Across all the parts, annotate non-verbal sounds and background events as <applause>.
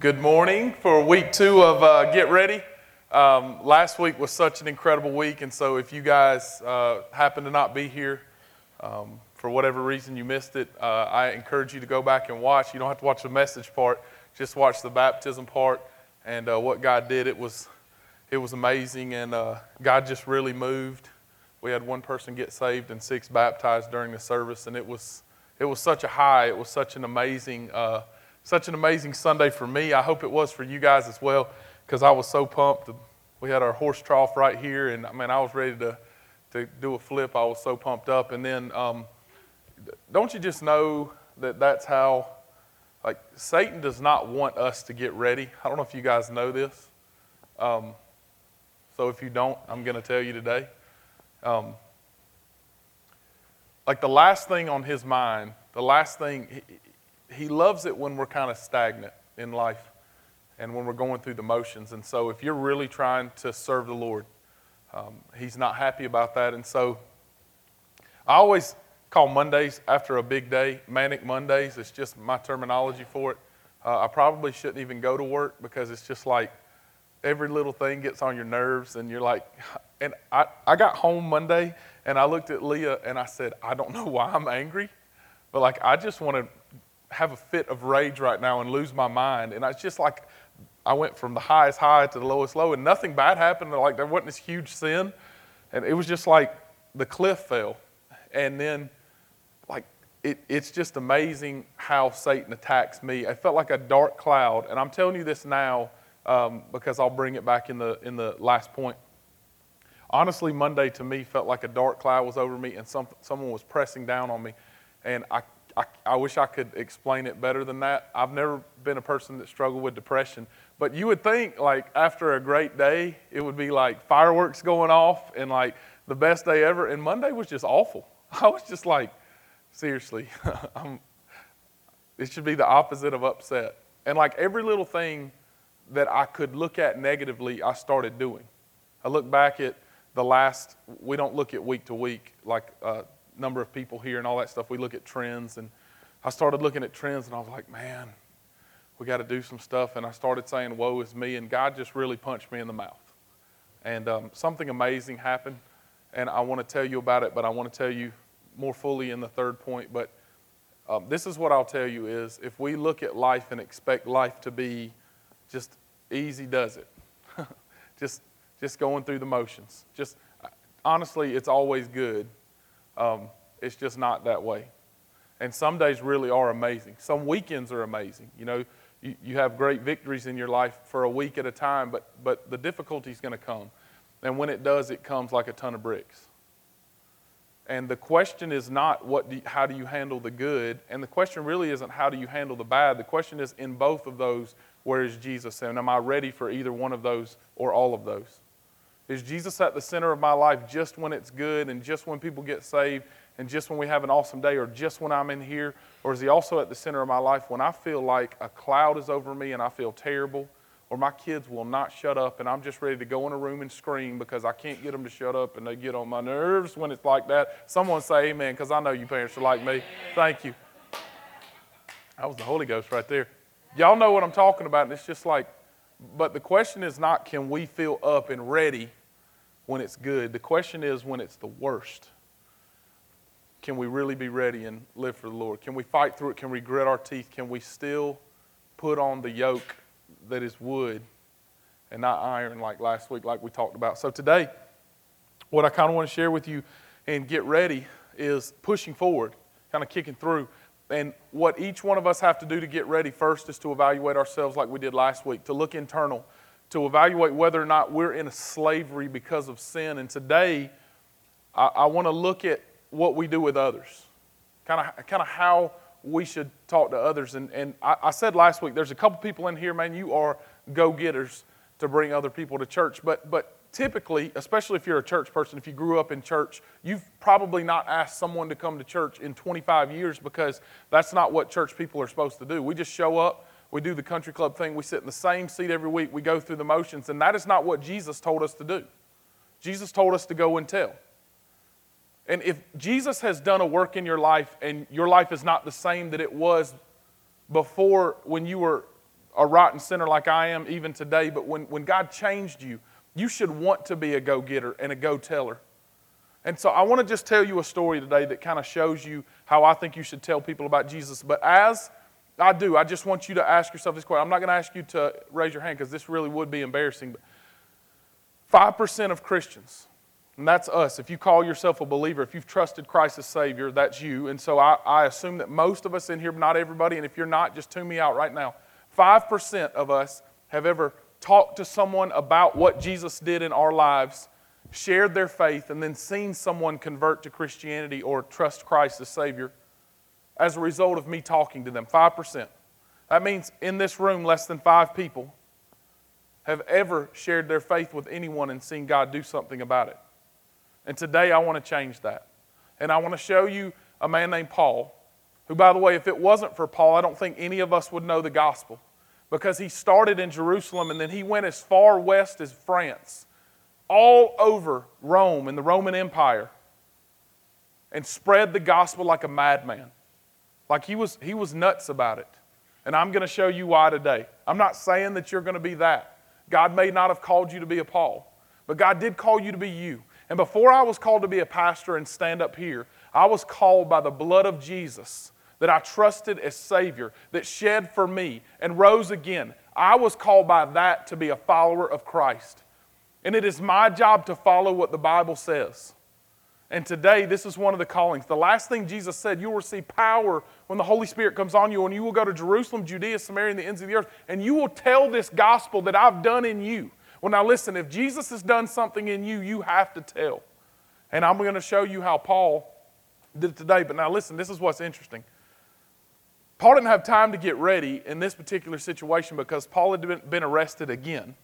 Good morning for week two of uh, Get Ready. Um, last week was such an incredible week, and so if you guys uh, happen to not be here, um, for whatever reason you missed it, uh, I encourage you to go back and watch. You don't have to watch the message part, just watch the baptism part and uh, what God did. It was, it was amazing, and uh, God just really moved. We had one person get saved and six baptized during the service, and it was, it was such a high. It was such an amazing uh, such an amazing Sunday for me. I hope it was for you guys as well, because I was so pumped. We had our horse trough right here, and I mean, I was ready to, to do a flip. I was so pumped up. And then, um, don't you just know that that's how, like, Satan does not want us to get ready? I don't know if you guys know this. Um, so if you don't, I'm going to tell you today. Um, like, the last thing on his mind, the last thing, loves it when we're kind of stagnant in life and when we're going through the motions. And so, if you're really trying to serve the Lord, um, He's not happy about that. And so, I always call Mondays after a big day manic Mondays. It's just my terminology for it. Uh, I probably shouldn't even go to work because it's just like every little thing gets on your nerves, and you're like, <sighs> and I, I got home Monday and I looked at Leah and I said, I don't know why I'm angry, but like I just want to have a fit of rage right now and lose my mind. And it's just like I went from the highest high to the lowest low, and nothing bad happened. Like there wasn't this huge sin. And it was just like the cliff fell. And then, like, it, it's just amazing how Satan attacks me. I felt like a dark cloud. And I'm telling you this now um, because I'll bring it back in the, in the last point. Honestly, Monday to me felt like a dark cloud was over me and some, someone was pressing down on me. And I I, I wish I could explain it better than that. I've never been a person that struggled with depression, but you would think like after a great day, it would be like fireworks going off and like the best day ever. And Monday was just awful. <laughs> I was just like, seriously, <laughs> I'm, it should be the opposite of upset. And like every little thing that I could look at negatively, I started doing. I look back at the last, we don't look at week to week like uh, number of people here and all that stuff, we look at trends. And I started looking at trends and I was like, man, we got to do some stuff. And I started saying, woe is me. And God just really punched me in the mouth. And um, something amazing happened. And I want to tell you about it, but I want to tell you more fully in the third point. But um, this is what I'll tell you is if we look at life and expect life to be just easy does it. <laughs> just, just going through the motions. Just honestly, it's always good um, it's just not that way. And some days really are amazing. Some weekends are amazing. You know, you, you have great victories in your life for a week at a time, but, but the difficulty is going to come. And when it does, it comes like a ton of bricks. And the question is not what do, how do you handle the good, and the question really isn't how do you handle the bad. The question is in both of those, where is Jesus? And am I ready for either one of those or all of those? Is Jesus at the center of my life just when it's good and just when people get saved and just when we have an awesome day or just when I'm in here? Or is He also at the center of my life when I feel like a cloud is over me and I feel terrible? Or my kids will not shut up and I'm just ready to go in a room and scream because I can't get them to shut up and they get on my nerves when it's like that. Someone say amen because I know you parents are like me. Thank you. That was the Holy Ghost right there. Y'all know what I'm talking about. And it's just like, but the question is not can we feel up and ready when it's good. The question is when it's the worst. Can we really be ready and live for the Lord? Can we fight through it? Can we grit our teeth? Can we still put on the yoke that is wood and not iron like last week, like we talked about? So today, what I kind of want to share with you and get ready is pushing forward, kind of kicking through. And what each one of us have to do to get ready first is to evaluate ourselves like we did last week, to look internal to evaluate whether or not we're in a slavery because of sin. And today, I, I want to look at what we do with others, kind of, kind of how we should talk to others. And, and I, I said last week, there's a couple people in here, man, you are go getters to bring other people to church. But, but typically, especially if you're a church person, if you grew up in church, you've probably not asked someone to come to church in 25 years because that's not what church people are supposed to do. We just show up, we do the country club thing. We sit in the same seat every week. We go through the motions. And that is not what Jesus told us to do. Jesus told us to go and tell. And if Jesus has done a work in your life and your life is not the same that it was before when you were a rotten sinner like I am even today, but when, when God changed you, you should want to be a go getter and a go teller. And so I want to just tell you a story today that kind of shows you how I think you should tell people about Jesus. But as I do, I just want you to ask yourself this question. I'm not going to ask you to raise your hand because this really would be embarrassing. But 5% of Christians, and that's us. If you call yourself a believer, if you've trusted Christ as Savior, that's you. And so I, I assume that most of us in here, but not everybody, and if you're not, just tune me out right now. 5% of us have ever talked to someone about what Jesus did in our lives, shared their faith, and then seen someone convert to Christianity or trust Christ as Savior as a result of me talking to them. 5%. That means in this room, less than five people have ever shared their faith with anyone and seen God do something about it. And today I want to change that. And I want to show you a man named Paul, who, by the way, if it wasn't for Paul, I don't think any of us would know the gospel because he started in Jerusalem and then he went as far west as France, all over Rome and the Roman Empire, and spread the gospel like a madman. Like he was, he was nuts about it. And I'm going to show you why today. I'm not saying that you're going to be that. God may not have called you to be a Paul, but God did call you to be you. And before I was called to be a pastor and stand up here, I was called by the blood of Jesus that I trusted as Savior, that shed for me and rose again. I was called by that to be a follower of Christ. And it is my job to follow what the Bible says. And today, this is one of the callings. The last thing Jesus said, you will receive power when the Holy Spirit comes on you, and you will go to Jerusalem, Judea, Samaria, and the ends of the earth, and you will tell this gospel that I've done in you. Well, now listen, if Jesus has done something in you, you have to tell. And I'm going to show you how Paul did it today. But now listen, this is what's interesting. Paul didn't have time to get ready in this particular situation because Paul had been arrested again.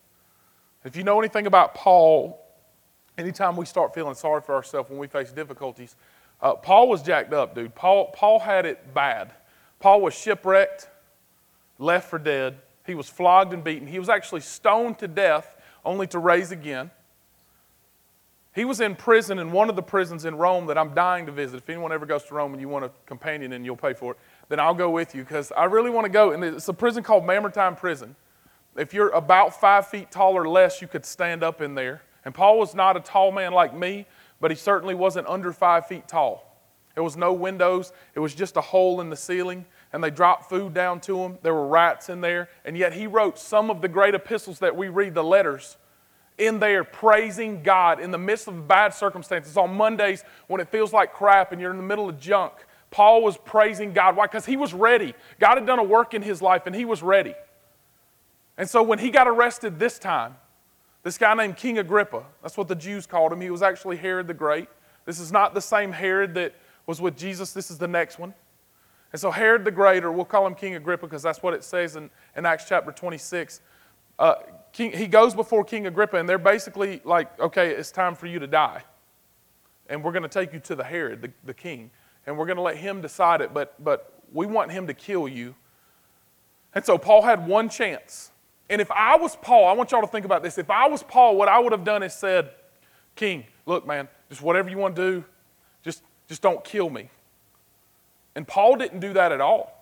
If you know anything about Paul, anytime we start feeling sorry for ourselves when we face difficulties, uh, Paul was jacked up, dude. Paul, Paul had it bad. Paul was shipwrecked, left for dead. He was flogged and beaten. He was actually stoned to death, only to raise again. He was in prison in one of the prisons in Rome that I'm dying to visit. If anyone ever goes to Rome and you want a companion and you'll pay for it, then I'll go with you because I really want to go. And it's a prison called Mamertine Prison. If you're about five feet tall or less, you could stand up in there. And Paul was not a tall man like me, but he certainly wasn't under five feet tall. There was no windows, it was just a hole in the ceiling, and they dropped food down to him. There were rats in there, and yet he wrote some of the great epistles that we read, the letters, in there praising God in the midst of bad circumstances. On Mondays, when it feels like crap and you're in the middle of junk, Paul was praising God. Why? Because he was ready. God had done a work in his life and he was ready. And so when he got arrested this time, this guy named King Agrippa, that's what the Jews called him. He was actually Herod the Great. This is not the same Herod that was with Jesus, this is the next one. And so Herod the Great, or we'll call him King Agrippa because that's what it says in, in Acts chapter 26. Uh, King, he goes before King Agrippa, and they're basically like, okay, it's time for you to die. And we're going to take you to the Herod, the, the king and we're going to let him decide it, but, but we want him to kill you. And so Paul had one chance. And if I was Paul, I want y'all to think about this. If I was Paul, what I would have done is said, King, look, man, just whatever you want to do, just, just don't kill me. And Paul didn't do that at all.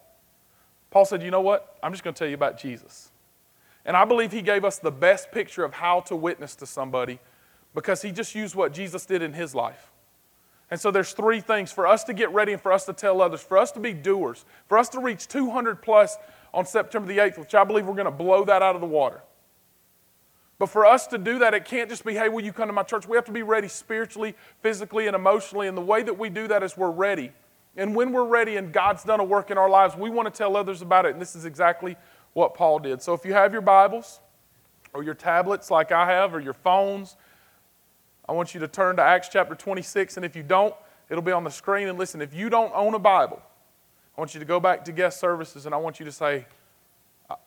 Paul said, You know what? I'm just going to tell you about Jesus. And I believe he gave us the best picture of how to witness to somebody because he just used what Jesus did in his life. And so there's three things for us to get ready and for us to tell others, for us to be doers, for us to reach 200 plus on September the 8th, which I believe we're going to blow that out of the water. But for us to do that, it can't just be, hey, will you come to my church? We have to be ready spiritually, physically, and emotionally. And the way that we do that is we're ready. And when we're ready and God's done a work in our lives, we want to tell others about it. And this is exactly what Paul did. So if you have your Bibles or your tablets like I have or your phones, I want you to turn to Acts chapter 26, and if you don't, it'll be on the screen. And listen, if you don't own a Bible, I want you to go back to guest services and I want you to say,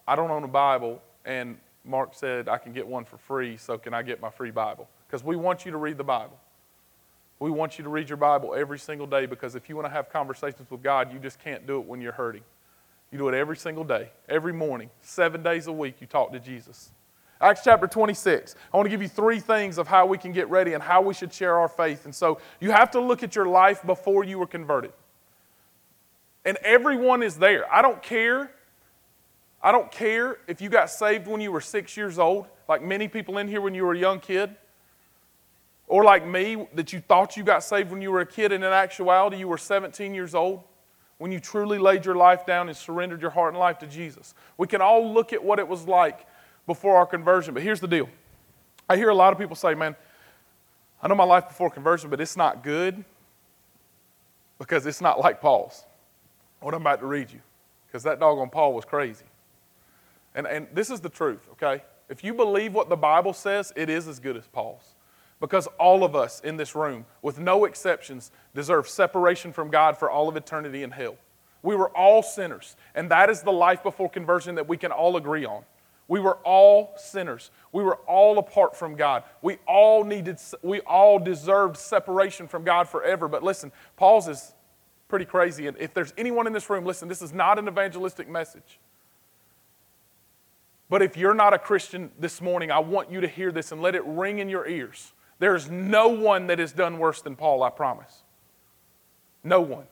I don't own a Bible, and Mark said I can get one for free, so can I get my free Bible? Because we want you to read the Bible. We want you to read your Bible every single day because if you want to have conversations with God, you just can't do it when you're hurting. You do it every single day, every morning, seven days a week, you talk to Jesus. Acts chapter 26. I want to give you three things of how we can get ready and how we should share our faith. And so you have to look at your life before you were converted. And everyone is there. I don't care I don't care if you got saved when you were six years old, like many people in here when you were a young kid, or like me, that you thought you got saved when you were a kid, and in actuality, you were 17 years old when you truly laid your life down and surrendered your heart and life to Jesus. We can all look at what it was like before our conversion, but here's the deal. I hear a lot of people say, man, I know my life before conversion, but it's not good because it's not like Paul's. What I'm about to read you, because that doggone Paul was crazy. And, and this is the truth, okay? If you believe what the Bible says, it is as good as Paul's. Because all of us in this room, with no exceptions, deserve separation from God for all of eternity in hell. We were all sinners, and that is the life before conversion that we can all agree on. We were all sinners. We were all apart from God. We all needed, we all deserved separation from God forever. But listen, Paul's is pretty crazy. And if there's anyone in this room, listen, this is not an evangelistic message. But if you're not a Christian this morning, I want you to hear this and let it ring in your ears. There's no one that has done worse than Paul, I promise. No one.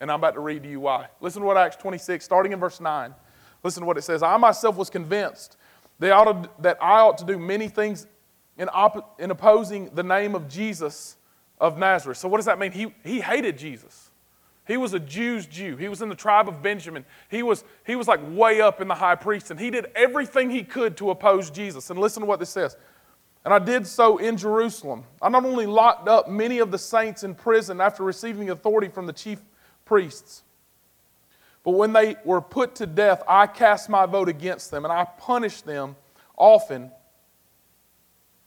And I'm about to read to you why. Listen to what Acts 26, starting in verse 9. Listen to what it says. I myself was convinced that I ought to do many things in, op- in opposing the name of Jesus of Nazareth. So, what does that mean? He, he hated Jesus. He was a Jew's Jew. He was in the tribe of Benjamin. He was, he was like way up in the high priest, and he did everything he could to oppose Jesus. And listen to what this says. And I did so in Jerusalem. I not only locked up many of the saints in prison after receiving authority from the chief priests, but when they were put to death, I cast my vote against them, and I punished them often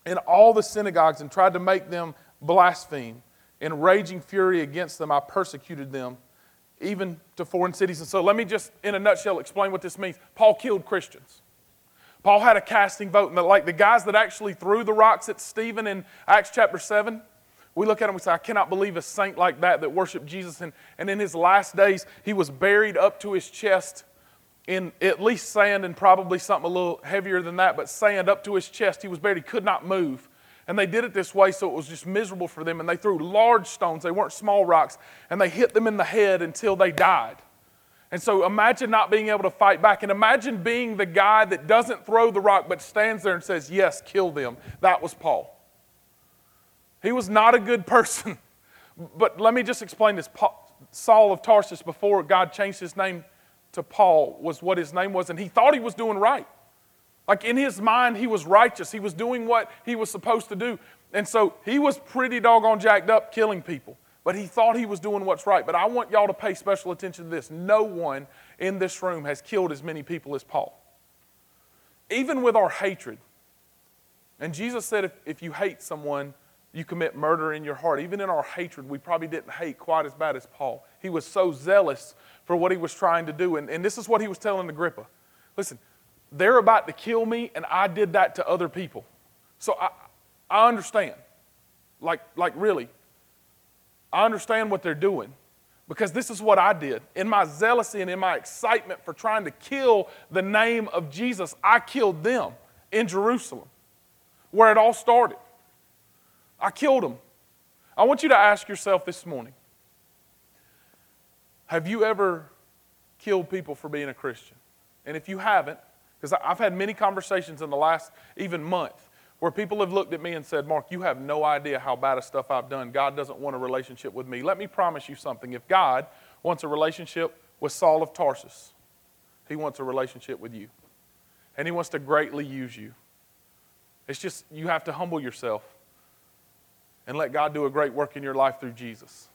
in all the synagogues and tried to make them blaspheme. In raging fury against them, I persecuted them, even to foreign cities. And so, let me just, in a nutshell, explain what this means. Paul killed Christians. Paul had a casting vote, and like the guys that actually threw the rocks at Stephen in Acts chapter 7, we look at him and say, I cannot believe a saint like that that worshiped Jesus. And, and in his last days, he was buried up to his chest in at least sand and probably something a little heavier than that, but sand up to his chest. He was buried, he could not move. And they did it this way so it was just miserable for them. And they threw large stones, they weren't small rocks, and they hit them in the head until they died. And so imagine not being able to fight back. And imagine being the guy that doesn't throw the rock but stands there and says, Yes, kill them. That was Paul. He was not a good person. <laughs> But let me just explain this. Saul of Tarsus, before God changed his name to Paul, was what his name was, and he thought he was doing right. Like in his mind, he was righteous. He was doing what he was supposed to do. And so he was pretty doggone jacked up killing people. But he thought he was doing what's right. But I want y'all to pay special attention to this. No one in this room has killed as many people as Paul. Even with our hatred. And Jesus said if, if you hate someone, you commit murder in your heart. Even in our hatred, we probably didn't hate quite as bad as Paul. He was so zealous for what he was trying to do. And, and this is what he was telling Agrippa listen, they're about to kill me, and I did that to other people. So I, I understand. Like, like, really. I understand what they're doing because this is what I did. In my zealousy and in my excitement for trying to kill the name of Jesus, I killed them in Jerusalem, where it all started. I killed them. I want you to ask yourself this morning Have you ever killed people for being a Christian? And if you haven't, because I've had many conversations in the last even month where people have looked at me and said, Mark, you have no idea how bad of stuff I've done. God doesn't want a relationship with me. Let me promise you something. If God wants a relationship with Saul of Tarsus, he wants a relationship with you. And he wants to greatly use you. It's just, you have to humble yourself and let God do a great work in your life through Jesus.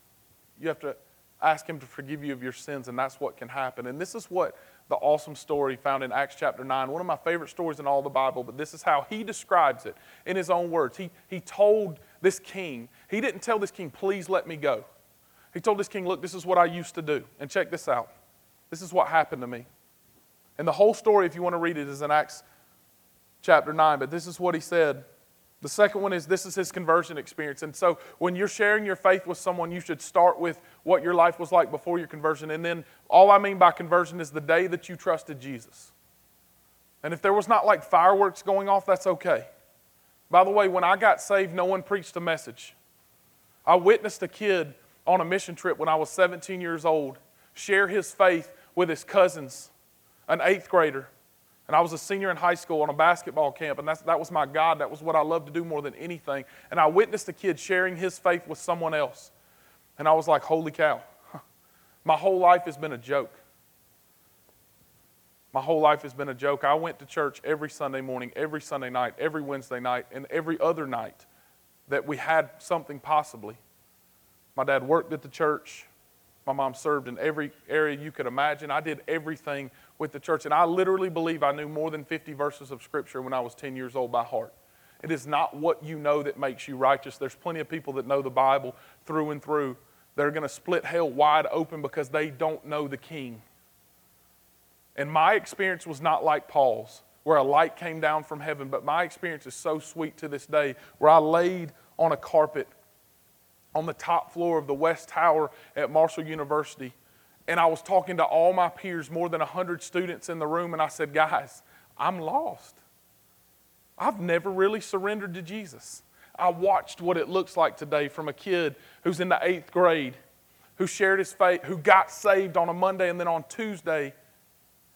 You have to ask Him to forgive you of your sins, and that's what can happen. And this is what the awesome story found in Acts chapter 9, one of my favorite stories in all the Bible, but this is how he describes it in his own words. He, he told this king, he didn't tell this king, please let me go. He told this king, look, this is what I used to do. And check this out. This is what happened to me. And the whole story, if you want to read it, is in Acts chapter 9, but this is what he said the second one is this is his conversion experience. And so when you're sharing your faith with someone, you should start with what your life was like before your conversion. And then all I mean by conversion is the day that you trusted Jesus. And if there was not like fireworks going off, that's okay. By the way, when I got saved, no one preached a message. I witnessed a kid on a mission trip when I was 17 years old share his faith with his cousins an eighth grader, and I was a senior in high school on a basketball camp, and that's, that was my God. That was what I loved to do more than anything. And I witnessed a kid sharing his faith with someone else. And I was like, holy cow. <laughs> My whole life has been a joke. My whole life has been a joke. I went to church every Sunday morning, every Sunday night, every Wednesday night, and every other night that we had something possibly. My dad worked at the church. My mom served in every area you could imagine. I did everything with the church. And I literally believe I knew more than 50 verses of Scripture when I was 10 years old by heart. It is not what you know that makes you righteous. There's plenty of people that know the Bible through and through that are going to split hell wide open because they don't know the King. And my experience was not like Paul's, where a light came down from heaven, but my experience is so sweet to this day, where I laid on a carpet on the top floor of the West Tower at Marshall University and I was talking to all my peers, more than 100 students in the room, and I said, Guys, I'm lost. I've never really surrendered to Jesus. I watched what it looks like today from a kid who's in the eighth grade, who shared his faith, who got saved on a Monday, and then on Tuesday,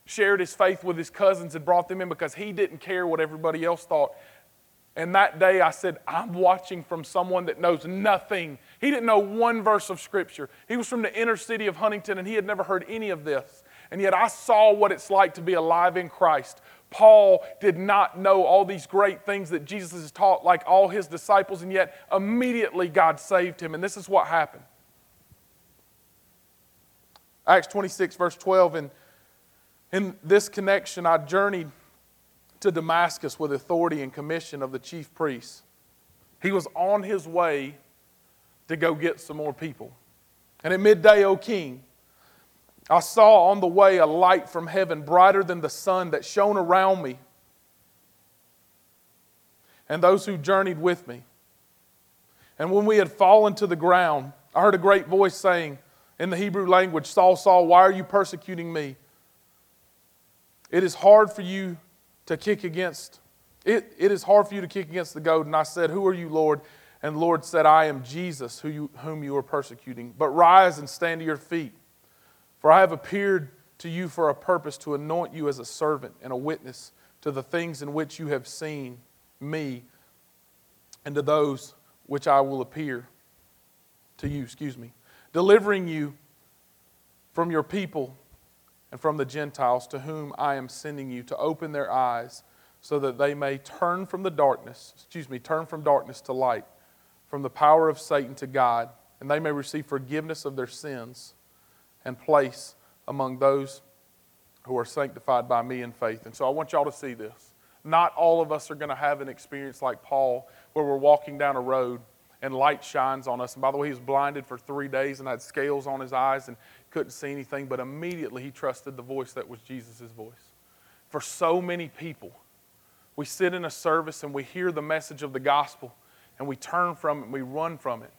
shared his faith with his cousins and brought them in because he didn't care what everybody else thought. And that day I said, I'm watching from someone that knows nothing. He didn't know one verse of Scripture. He was from the inner city of Huntington and he had never heard any of this. And yet I saw what it's like to be alive in Christ. Paul did not know all these great things that Jesus has taught, like all his disciples, and yet immediately God saved him. And this is what happened. Acts 26, verse 12. And in this connection, I journeyed to Damascus with authority and commission of the chief priests. He was on his way to go get some more people. And at midday, O king, I saw on the way a light from heaven brighter than the sun that shone around me and those who journeyed with me. And when we had fallen to the ground, I heard a great voice saying in the Hebrew language, Saul, Saul, why are you persecuting me? It is hard for you to kick against. It, it is hard for you to kick against the goad. And I said, Who are you, Lord? And the Lord said, I am Jesus, who you, whom you are persecuting. But rise and stand to your feet, for I have appeared to you for a purpose to anoint you as a servant and a witness to the things in which you have seen me and to those which I will appear to you, excuse me, delivering you from your people and from the Gentiles to whom I am sending you to open their eyes so that they may turn from the darkness, excuse me, turn from darkness to light, from the power of Satan to God, and they may receive forgiveness of their sins and place among those who are sanctified by me in faith. And so I want y'all to see this. Not all of us are going to have an experience like Paul where we're walking down a road and light shines on us. And by the way, he was blinded for three days and had scales on his eyes and couldn't see anything, but immediately he trusted the voice that was Jesus' voice. For so many people, we sit in a service and we hear the message of the gospel and we turn from it and we run from it.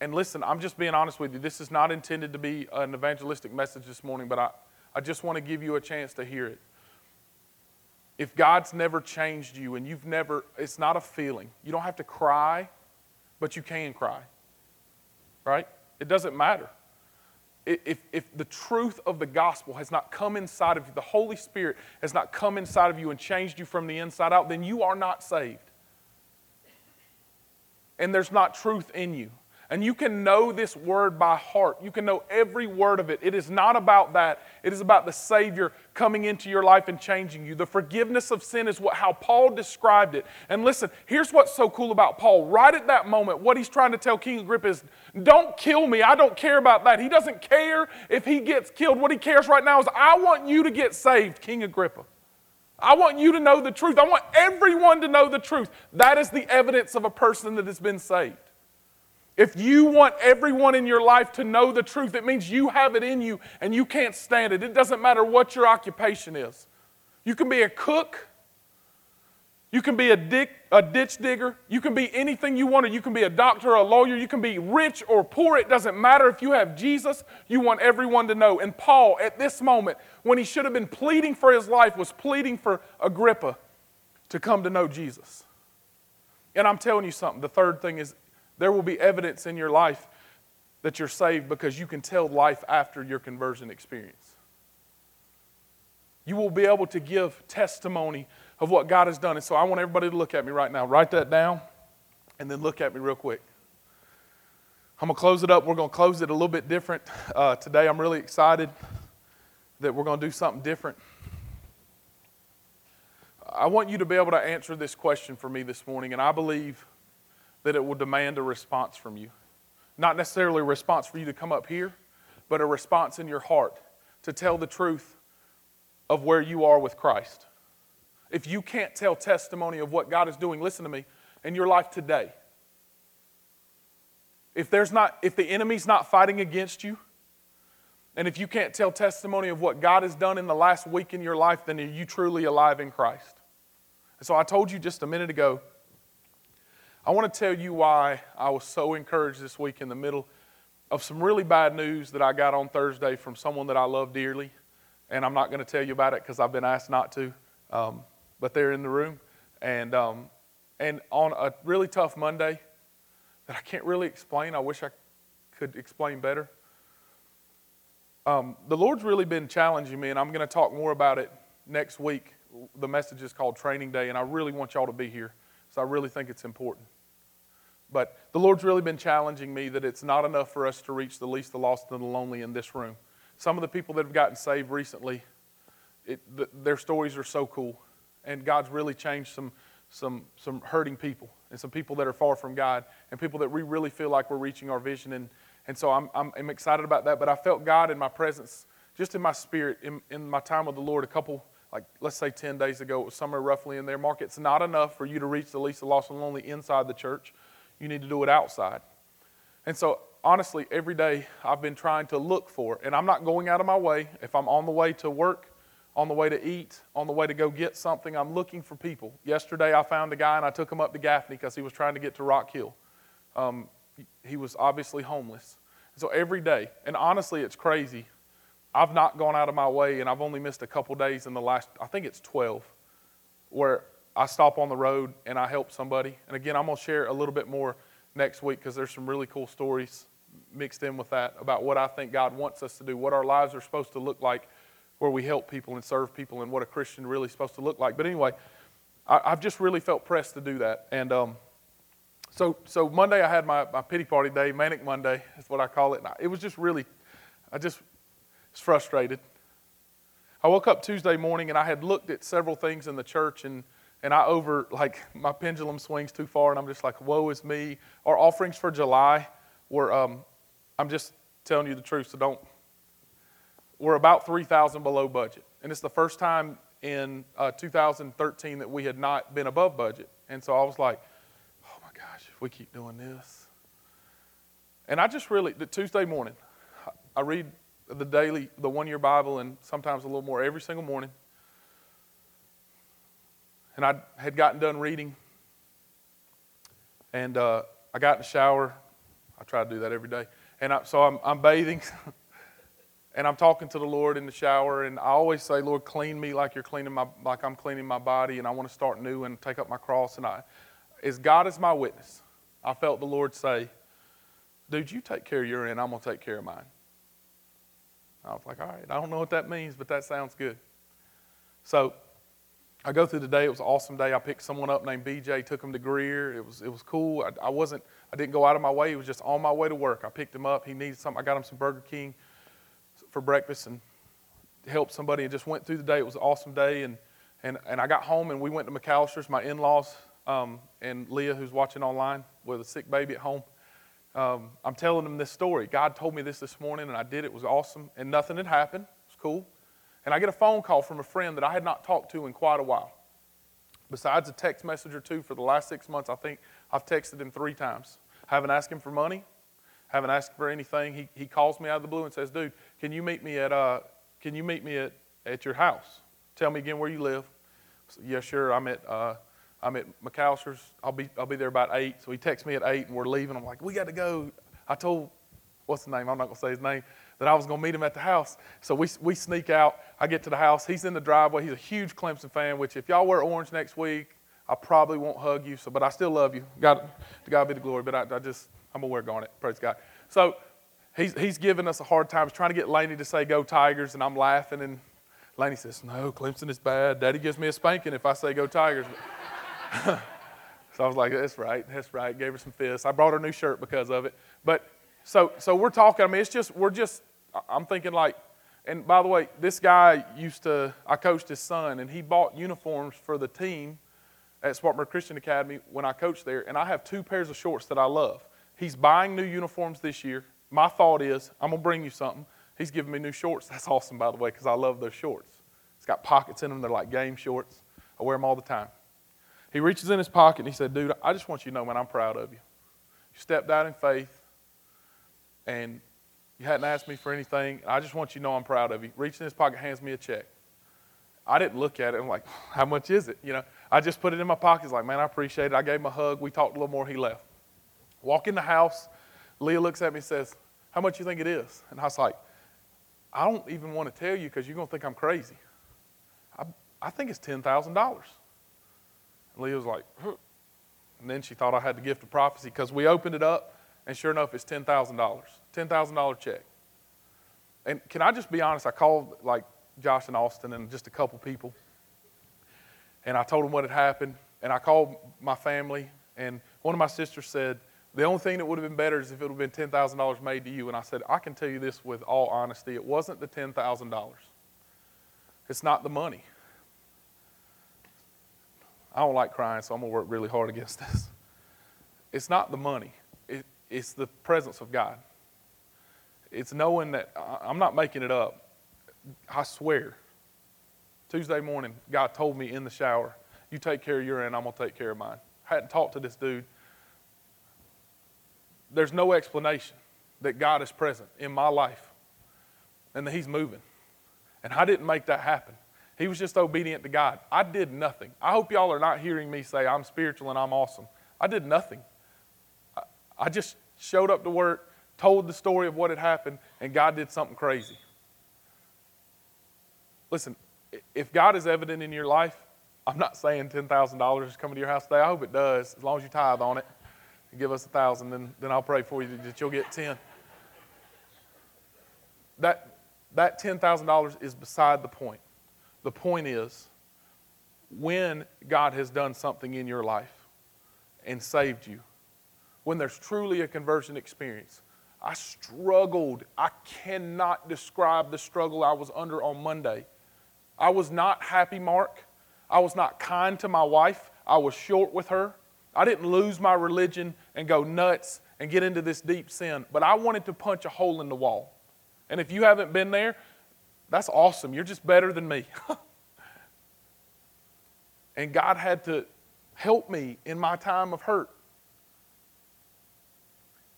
And listen, I'm just being honest with you. This is not intended to be an evangelistic message this morning, but I, I just want to give you a chance to hear it. If God's never changed you and you've never, it's not a feeling. You don't have to cry, but you can cry. Right? It doesn't matter. If, if the truth of the gospel has not come inside of you, the Holy Spirit has not come inside of you and changed you from the inside out, then you are not saved. And there's not truth in you. And you can know this word by heart. You can know every word of it. It is not about that. It is about the Savior coming into your life and changing you. The forgiveness of sin is what, how Paul described it. And listen, here's what's so cool about Paul. Right at that moment, what he's trying to tell King Agrippa is don't kill me. I don't care about that. He doesn't care if he gets killed. What he cares right now is I want you to get saved, King Agrippa. I want you to know the truth. I want everyone to know the truth. That is the evidence of a person that has been saved. If you want everyone in your life to know the truth, it means you have it in you and you can't stand it. It doesn't matter what your occupation is. You can be a cook, you can be a, dick, a ditch digger, you can be anything you want, you can be a doctor or a lawyer, you can be rich or poor. It doesn't matter. If you have Jesus, you want everyone to know. And Paul, at this moment, when he should have been pleading for his life, was pleading for Agrippa to come to know Jesus. And I'm telling you something. The third thing is there will be evidence in your life that you're saved because you can tell life after your conversion experience. You will be able to give testimony of what God has done. And so I want everybody to look at me right now. Write that down and then look at me real quick. I'm going to close it up. We're going to close it a little bit different uh, today. I'm really excited that we're going to do something different. I want you to be able to answer this question for me this morning, and I believe that it will demand a response from you. Not necessarily a response for you to come up here, but a response in your heart to tell the truth of where you are with Christ. If you can't tell testimony of what God is doing, listen to me, in your life today, if there's not if the enemy's not fighting against you and if you can't tell testimony of what god has done in the last week in your life then are you truly alive in christ? And so i told you just a minute ago i want to tell you why i was so encouraged this week in the middle of some really bad news that i got on thursday from someone that i love dearly and i'm not going to tell you about it because i've been asked not to. Um, but they're in the room and um, and on a really tough monday that I can't really explain. I wish I could explain better. Um, the Lord's really been challenging me, and I'm going to talk more about it next week. The message is called Training Day, and I really want y'all to be here, so I really think it's important. But the Lord's really been challenging me that it's not enough for us to reach the least, the lost, and the lonely in this room. Some of the people that have gotten saved recently, it, the, their stories are so cool, and God's really changed some, some, some hurting people and some people that are far from God and people that we really feel like we're reaching our vision. And, and so I'm, I'm, I'm excited about that. But I felt God in my presence, just in my spirit, in, in my time with the Lord a couple, like let's say 10 days ago, it was somewhere roughly in there. Mark, it's not enough for you to reach the least, the lost, and lonely inside the church. You need to do it outside. And so honestly, every day I've been trying to look for, and I'm not going out of my way. If I'm on the way to work, on the way to eat, on the way to go get something. I'm looking for people. Yesterday, I found a guy and I took him up to Gaffney because he was trying to get to Rock Hill. Um, he was obviously homeless. So every day, and honestly, it's crazy. I've not gone out of my way, and I've only missed a couple days in the last, I think it's 12, where I stop on the road and I help somebody. And again, I'm going to share a little bit more next week because there's some really cool stories mixed in with that about what I think God wants us to do, what our lives are supposed to look like where we help people and serve people and what a Christian really is supposed to look like. But anyway, I, have just really felt pressed to do that. And um, so, so Monday I had my, my pity party day, Manic Monday is what I call it. And it was just really, I just was frustrated. I woke up Tuesday morning and I had looked at several things in the church and, and I over, like, <laughs> my pendulum swings too far and I'm just like, woe is me. Our offerings for July were, um, I'm just telling you the truth, so don't we're about 3,000 below budget. And it's the first time in uh, 2013 that we had not been above budget. And so I was like, oh my gosh, if we keep doing this. And I just really, the Tuesday morning, I read the daily, the one year Bible, and sometimes a little more every single morning. And I had gotten done reading. And uh, I got in the shower. I try to do that every day. And I, so I'm, I'm bathing. <laughs> and I'm talking to the Lord in the shower, and I always say, Lord, clean me like you're cleaning my, like I'm cleaning my body, and I want to start new and take up my cross. And I, as God is my witness, I felt the Lord say, dude, you take care of your end, I'm to take care of mine. I was like, all right, I don't know what that means, but that sounds good. So I go through the day. It was an awesome day. I picked someone up named BJ, took him to Greer. It was, it was cool. I, I wasn't, I didn't go out of my way. It was just on my way to work. I picked him up. He needed something. I got him some Burger King for breakfast and helped somebody and just went through the day. It was an awesome day. And, and, and I got home and we went to McAllister's, my in laws, um, and Leah, who's watching online with a sick baby at home. Um, I'm telling them this story. God told me this this morning and I did. It was awesome. And nothing had happened. It was cool. And I get a phone call from a friend that I had not talked to in quite a while. Besides a text message or two for the last six months, I think I've texted him three times. I haven't asked him for money haven't asked for anything. He, he calls me out of the blue and says, dude, can you meet me at, uh, can you meet me at, at your house? Tell me again where you live. So, yeah, sure. I'm at, uh, I'm at McAllister's. I'll be, I'll be there about 8. So he texts me at 8 and we're leaving. I'm like, we got to go. I told, what's the name? I'm not going to say his name. That I was going to meet him at the house. So we, we sneak out. I get to the house. He's in the driveway. He's a huge Clemson fan, which if y'all wear orange next week, I probably won't hug you. So, but I still love you. God, to God be the glory. But I, I just, I'm going to wear garnet. Praise God. So he's, he's giving us a hard time. He's trying to get Laney to say, go Tigers, and I'm laughing. And Laney says, No, Clemson is bad. Daddy gives me a spanking if I say go Tigers. <laughs> so I was like, That's right, that's right. Gave her some fists. I brought her a new shirt because of it. But so so we're talking, I mean, it's just we're just I'm thinking like and by the way, this guy used to I coached his son and he bought uniforms for the team at Spartanburg Christian Academy when I coached there, and I have two pairs of shorts that I love. He's buying new uniforms this year. My thought is, I'm going to bring you something. He's giving me new shorts. That's awesome, by the way, because I love those shorts. It's got pockets in them. They're like game shorts. I wear them all the time. He reaches in his pocket and he said, Dude, I just want you to know, man, I'm proud of you. You stepped out in faith and you hadn't asked me for anything. I just want you to know I'm proud of you. Reaches in his pocket, hands me a check. I didn't look at it. I'm like, How much is it? You know, I just put it in my pocket. He's like, Man, I appreciate it. I gave him a hug. We talked a little more. He left. Walk in the house. Leah looks at me and says, How much you think it is? And I was like, I don't even want to tell you because you're going to think I'm crazy. I, I think it's $10,000. And Leah was like, huh. and then she thought I had the gift of prophecy because we opened it up, and sure enough, it's $10,000. $10,000 check. And can I just be honest? I called like Josh and Austin and just a couple people, and I told them what had happened, and I called my family, and one of my sisters said, the only thing that would have been better is if it would have been $10,000 made to you. And I said, I can tell you this with all honesty. It wasn't the $10,000. It's not the money. I don't like crying, so I'm going to work really hard against <laughs> this. It's not the money, it, it's the presence of God. It's knowing that I'm not making it up. I swear. Tuesday morning, God told me in the shower, You take care of your end, I'm going to take care of mine. I hadn't talked to this dude there's no explanation that God is present in my life and that He's moving. And I didn't make that happen. He was just obedient to God. I did nothing. I hope y'all are not hearing me say I'm spiritual and I'm awesome. I did nothing. I, I just showed up to work, told the story of what had happened, and God did something crazy. Listen, if God is evident in your life, I'm not saying $10,000 is coming to your house today. I hope it does, as long as you tithe on it give us a thousand, then, then I'll pray for you that you'll get ten. That, that $10,000 is beside the point. The point is when God has done something in your life and saved you, when there's truly a conversion experience. I struggled. I cannot describe the struggle I was under on Monday. I was not happy, Mark. I was not kind to my wife. I was short with her. I didn't lose my religion and go nuts and get into this deep sin, but I wanted to punch a hole in the wall. And if you haven't been there, that's awesome. You're just better than me. <laughs> and God had to help me in my time of hurt.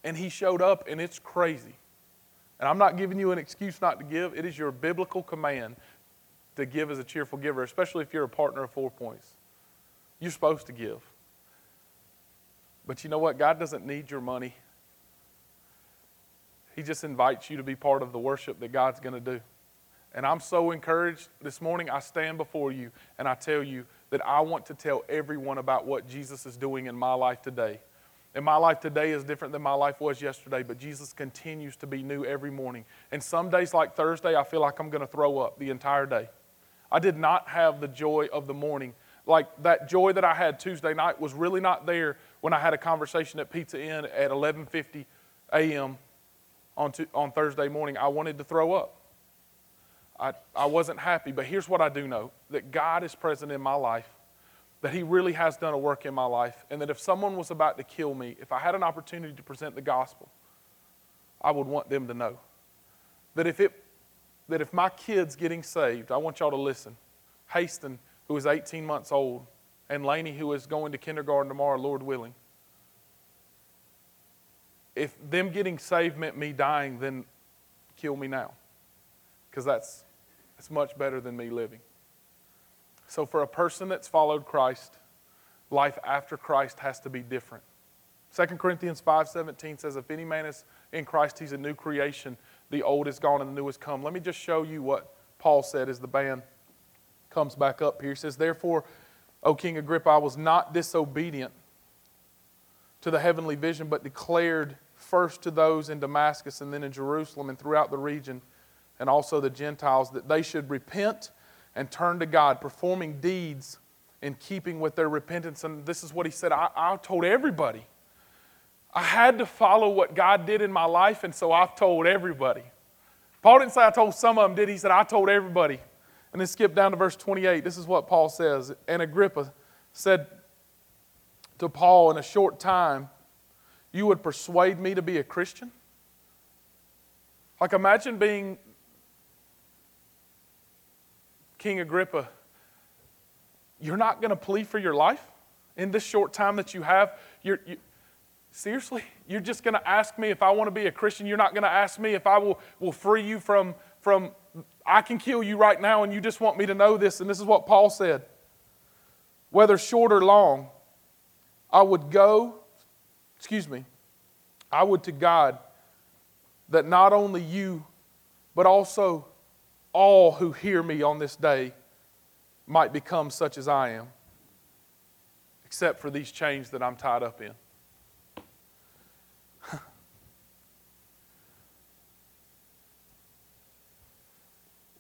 And He showed up, and it's crazy. And I'm not giving you an excuse not to give. It is your biblical command to give as a cheerful giver, especially if you're a partner of Four Points. You're supposed to give. But you know what? God doesn't need your money. He just invites you to be part of the worship that God's going to do. And I'm so encouraged this morning. I stand before you and I tell you that I want to tell everyone about what Jesus is doing in my life today. And my life today is different than my life was yesterday, but Jesus continues to be new every morning. And some days, like Thursday, I feel like I'm going to throw up the entire day. I did not have the joy of the morning. Like that joy that I had Tuesday night was really not there when I had a conversation at Pizza Inn at 11:50 a.m. On, on Thursday morning, I wanted to throw up. I, I wasn't happy, but here's what I do know that God is present in my life, that He really has done a work in my life, and that if someone was about to kill me, if I had an opportunity to present the gospel, I would want them to know. That if, it, that if my kid's getting saved, I want y'all to listen. Haston, who is 18 months old, and Laney, who is going to kindergarten tomorrow, Lord willing. If them getting saved meant me dying, then kill me now. Because that's, that's much better than me living. So, for a person that's followed Christ, life after Christ has to be different. 2 Corinthians 5:17 says, If any man is in Christ, he's a new creation. The old is gone and the new has come. Let me just show you what Paul said as the band comes back up here. He says, Therefore, O King Agrippa, I was not disobedient to the heavenly vision, but declared first to those in Damascus and then in Jerusalem and throughout the region, and also the Gentiles, that they should repent and turn to God, performing deeds in keeping with their repentance. And this is what he said I, I told everybody. I had to follow what God did in my life, and so I've told everybody. Paul didn't say I told some of them, did he? He said I told everybody. And then skip down to verse 28. This is what Paul says. And Agrippa said to Paul, In a short time, you would persuade me to be a Christian? Like, imagine being King Agrippa. You're not going to plead for your life in this short time that you have. You're, you, seriously? You're just going to ask me if I want to be a Christian? You're not going to ask me if I will, will free you from, from, I can kill you right now, and you just want me to know this. And this is what Paul said whether short or long, I would go, excuse me, I would to God that not only you, but also all who hear me on this day might become such as I am, except for these chains that I'm tied up in.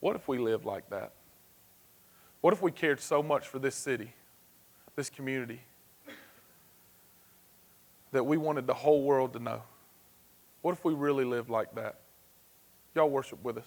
What if we lived like that? What if we cared so much for this city, this community, that we wanted the whole world to know? What if we really lived like that? Y'all worship with us.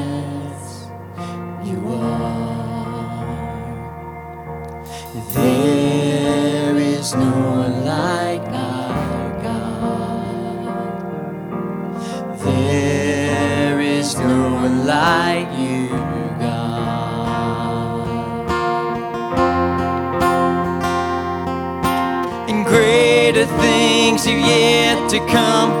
Yet to come,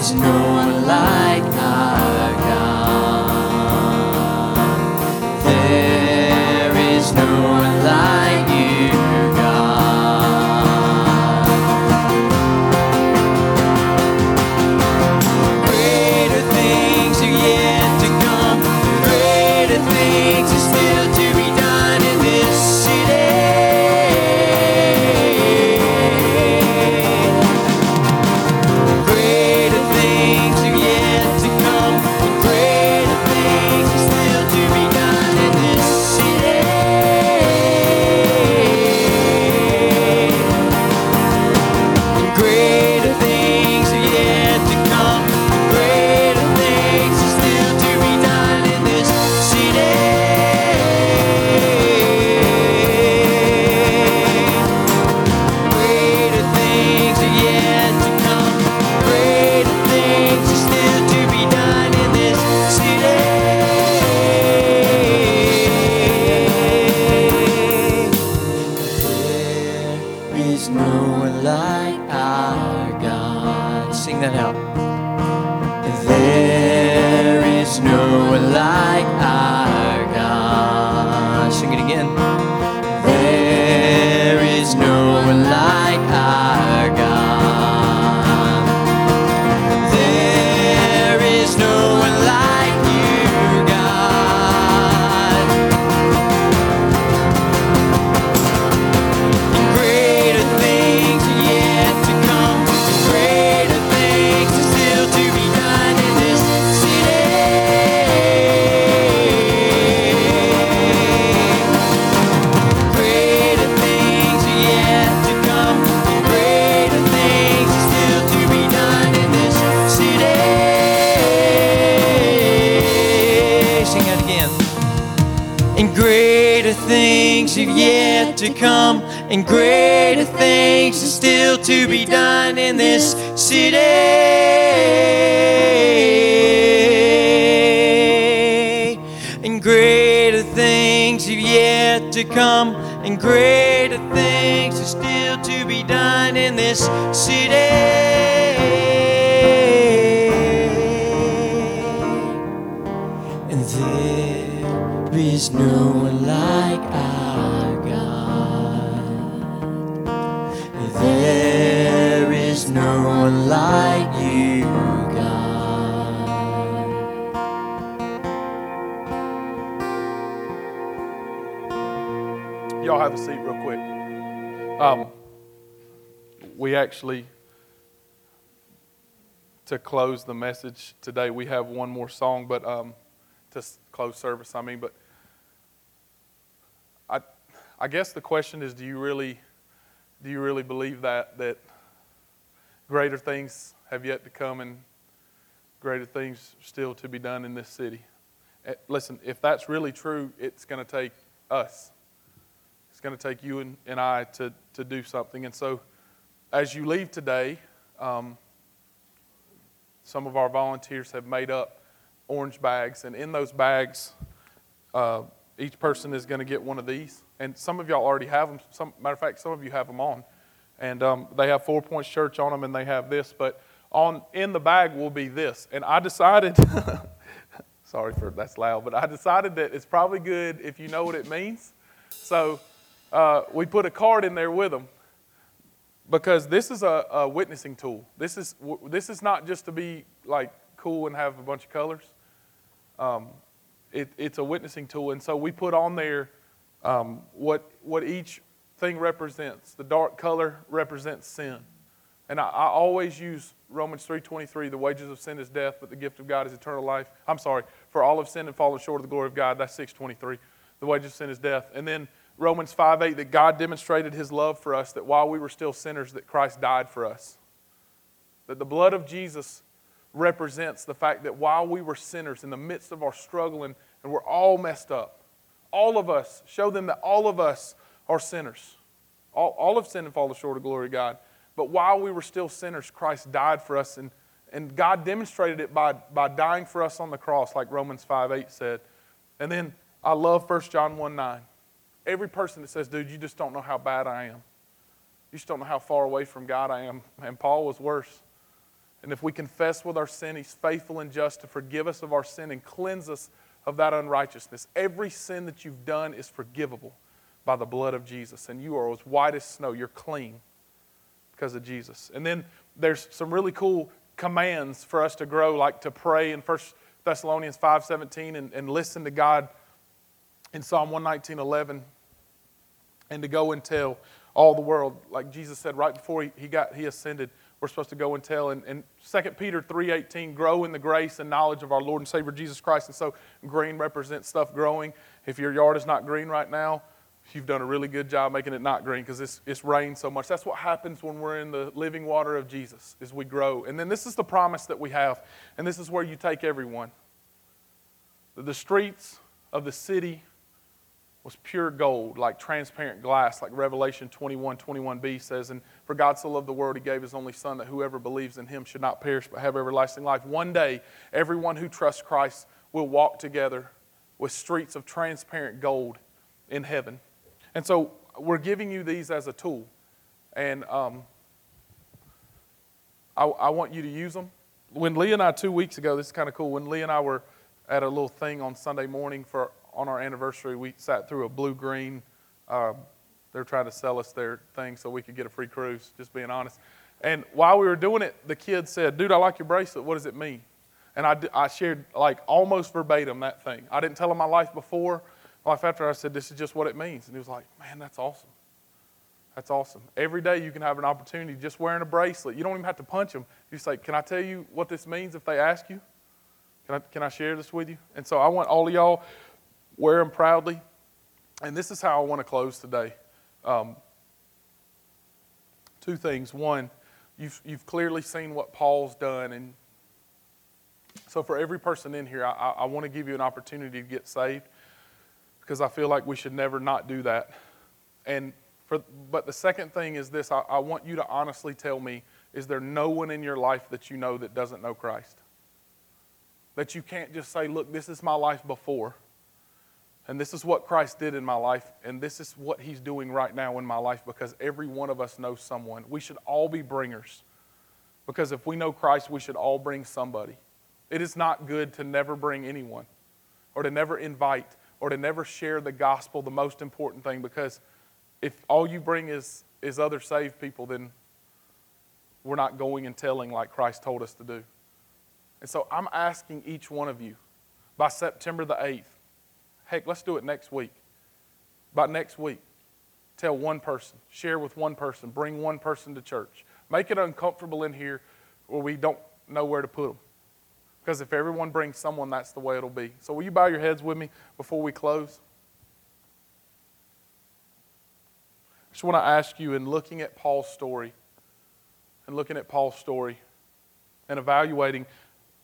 Is no are still to be done in this city. And there is no one like our God. There is no one like you, God. Y'all have a seat real quick. Um, we actually, to close the message today, we have one more song, but um, to close service, I mean, but I, I guess the question is, do you really, do you really believe that that greater things have yet to come and greater things still to be done in this city? Eh, Listen, if that's really true, it's going to take us. It's going to take you and, and I to, to do something. And so, as you leave today, um, some of our volunteers have made up orange bags, and in those bags, uh, each person is going to get one of these. And some of y'all already have them. Some, matter of fact, some of you have them on, and um, they have Four Points Church on them, and they have this. But on in the bag will be this. And I decided. <laughs> sorry for that's loud, but I decided that it's probably good if you know what it means. So uh, we put a card in there with them because this is a, a witnessing tool. This is this is not just to be like cool and have a bunch of colors. Um, it, it's a witnessing tool, and so we put on there um, what what each thing represents. The dark color represents sin, and I, I always use Romans three twenty three. The wages of sin is death, but the gift of God is eternal life. I'm sorry, for all of sin and fallen short of the glory of God. That's six twenty three. The wages of sin is death, and then Romans 5 8, that God demonstrated his love for us, that while we were still sinners, that Christ died for us. That the blood of Jesus represents the fact that while we were sinners, in the midst of our struggling, and, we're all messed up, all of us, show them that all of us are sinners. All, all have sinned and fallen short of glory of God. But while we were still sinners, Christ died for us, and, and God demonstrated it by, by dying for us on the cross, like Romans 5 8 said. And then I love 1 John 1 9. Every person that says, dude, you just don't know how bad I am. You just don't know how far away from God I am. And Paul was worse. And if we confess with our sin, he's faithful and just to forgive us of our sin and cleanse us of that unrighteousness. Every sin that you've done is forgivable by the blood of Jesus. And you are as white as snow. You're clean because of Jesus. And then there's some really cool commands for us to grow, like to pray in 1 Thessalonians 5.17 and, and listen to God in Psalm 119.11 and to go and tell all the world, like Jesus said right before he, he got he ascended, we're supposed to go and tell. And, and 2 Peter 3.18, grow in the grace and knowledge of our Lord and Savior Jesus Christ. And so green represents stuff growing. If your yard is not green right now, you've done a really good job making it not green because it's, it's rained so much. That's what happens when we're in the living water of Jesus, is we grow. And then this is the promise that we have. And this is where you take everyone. The streets of the city was pure gold, like transparent glass, like Revelation 21 21b says. And for God so loved the world, he gave his only Son, that whoever believes in him should not perish but have everlasting life. One day, everyone who trusts Christ will walk together with streets of transparent gold in heaven. And so we're giving you these as a tool. And um, I, I want you to use them. When Lee and I, two weeks ago, this is kind of cool, when Lee and I were at a little thing on Sunday morning for on our anniversary, we sat through a Bluegreen. Uh, they're trying to sell us their thing so we could get a free cruise, just being honest. And while we were doing it, the kid said, Dude, I like your bracelet. What does it mean? And I, I shared like almost verbatim that thing. I didn't tell him my life before. Life after, I said, This is just what it means. And he was like, Man, that's awesome. That's awesome. Every day you can have an opportunity just wearing a bracelet. You don't even have to punch them. You say, Can I tell you what this means if they ask you? Can I, can I share this with you? And so I want all of y'all wear them proudly. And this is how I want to close today. Um, two things. One, you've, you've clearly seen what Paul's done. And so, for every person in here, I, I, want to give you an opportunity to get saved because I feel like we should never not do that. And for, but the second thing is this I, I want you to honestly tell me is there no one in your life that you know that doesn't know Christ? That you can't just say, look, this is my life before, and this is what Christ did in my life, and this is what He's doing right now in my life because every one of us knows someone. We should all be bringers because if we know Christ, we should all bring somebody. It is not good to never bring anyone or to never invite or to never share the gospel, the most important thing, because if all you bring is, is other saved people, then we're not going and telling like Christ told us to do. And so I'm asking each one of you by September the 8th, heck, let's do it next week. By next week, tell one person, share with one person, bring one person to church. Make it uncomfortable in here where we don't know where to put them. Because if everyone brings someone, that's the way it'll be. So, will you bow your heads with me before we close? I just want to ask you, in looking at Paul's story, and looking at Paul's story, and evaluating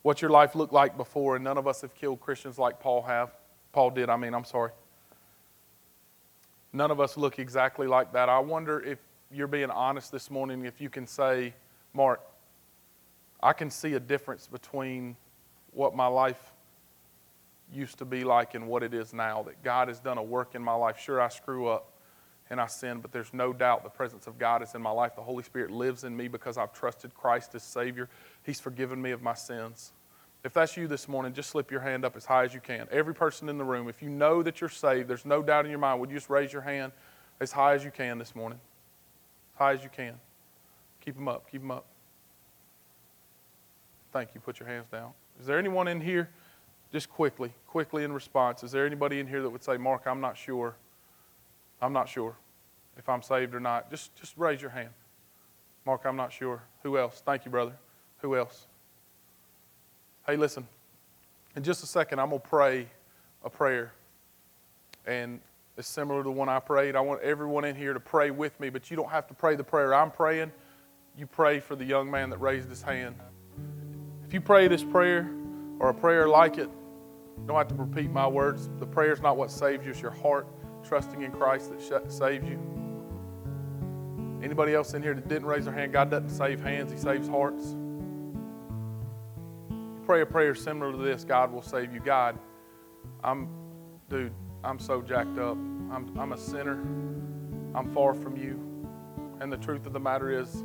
what your life looked like before, and none of us have killed Christians like Paul have. Paul did, I mean, I'm sorry. None of us look exactly like that. I wonder if you're being honest this morning, if you can say, Mark, I can see a difference between what my life used to be like and what it is now. That God has done a work in my life. Sure, I screw up and I sin, but there's no doubt the presence of God is in my life. The Holy Spirit lives in me because I've trusted Christ as Savior. He's forgiven me of my sins. If that's you this morning, just slip your hand up as high as you can. Every person in the room, if you know that you're saved, there's no doubt in your mind, would you just raise your hand as high as you can this morning? As high as you can. Keep them up, keep them up. Thank you. Put your hands down. Is there anyone in here, just quickly, quickly in response, is there anybody in here that would say, Mark, I'm not sure? I'm not sure if I'm saved or not. Just, just raise your hand. Mark, I'm not sure. Who else? Thank you, brother. Who else? Hey, listen. In just a second, I'm going to pray a prayer. And it's similar to the one I prayed. I want everyone in here to pray with me, but you don't have to pray the prayer I'm praying. You pray for the young man that raised his hand. If you pray this prayer or a prayer like it, don't have to repeat my words. The prayer is not what saves you, it's your heart trusting in Christ that saves you. Anybody else in here that didn't raise their hand, God doesn't save hands, He saves hearts. Pray a prayer similar to this, God will save you. God, I'm, dude, I'm so jacked up. I'm, I'm a sinner. I'm far from you. And the truth of the matter is,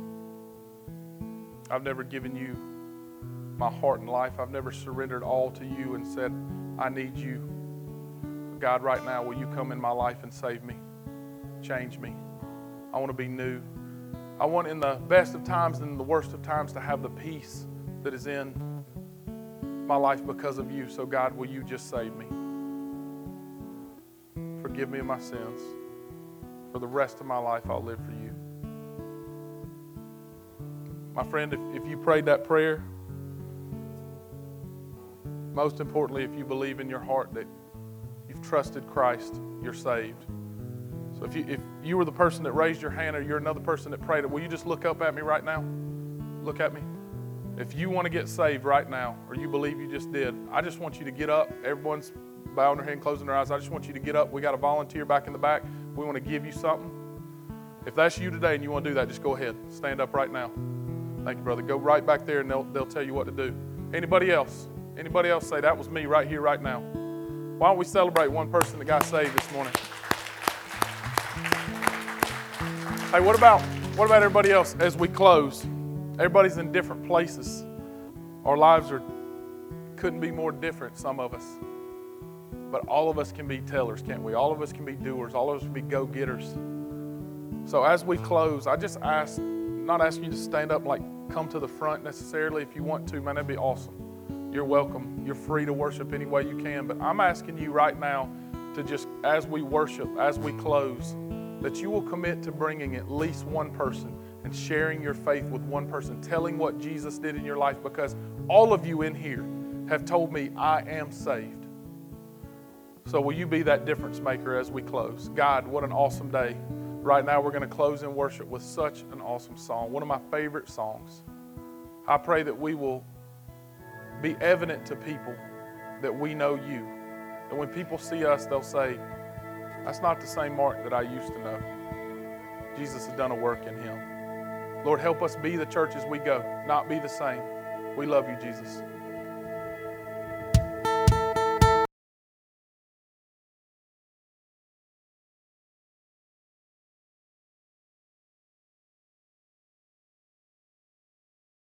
I've never given you my heart and life. I've never surrendered all to you and said, I need you. God, right now, will you come in my life and save me? Change me. I want to be new. I want, in the best of times and the worst of times, to have the peace that is in my life because of you. So, God, will you just save me? Forgive me of my sins. For the rest of my life, I'll live for you. My friend, if, if you prayed that prayer, most importantly, if you believe in your heart that you've trusted Christ, you're saved. So if you, if you were the person that raised your hand or you're another person that prayed it, will you just look up at me right now? Look at me. If you want to get saved right now or you believe you just did, I just want you to get up. Everyone's bowing their head, closing their eyes. I just want you to get up. We got a volunteer back in the back. We want to give you something. If that's you today and you want to do that, just go ahead. Stand up right now. Thank you, brother. Go right back there and they'll, they'll tell you what to do. Anybody else? Anybody else say, that was me right here, right now? Why don't we celebrate one person that got saved this morning? Hey, what about what about everybody else as we close? Everybody's in different places. Our lives are couldn't be more different, some of us. But all of us can be tellers, can't we? All of us can be doers, all of us can be go-getters. So as we close, I just ask, not asking you to stand up like come to the front necessarily. If you want to, man, that'd be awesome you're welcome. You're free to worship any way you can. But I'm asking you right now to just, as we worship, as we close, that you will commit to bringing at least one person and sharing your faith with one person, telling what Jesus did in your life, because all of you in here have told me, I am saved. So, will you be that difference maker as we close? God, what an awesome day. Right now, we're going to close in worship with such an awesome song, one of my favorite songs. I pray that we will be evident to people that we know you. And when people see us, they'll say, That's not the same Mark that I used to know. Jesus has done a work in him. Lord, help us be the church as we go, not be the same. We love you, Jesus.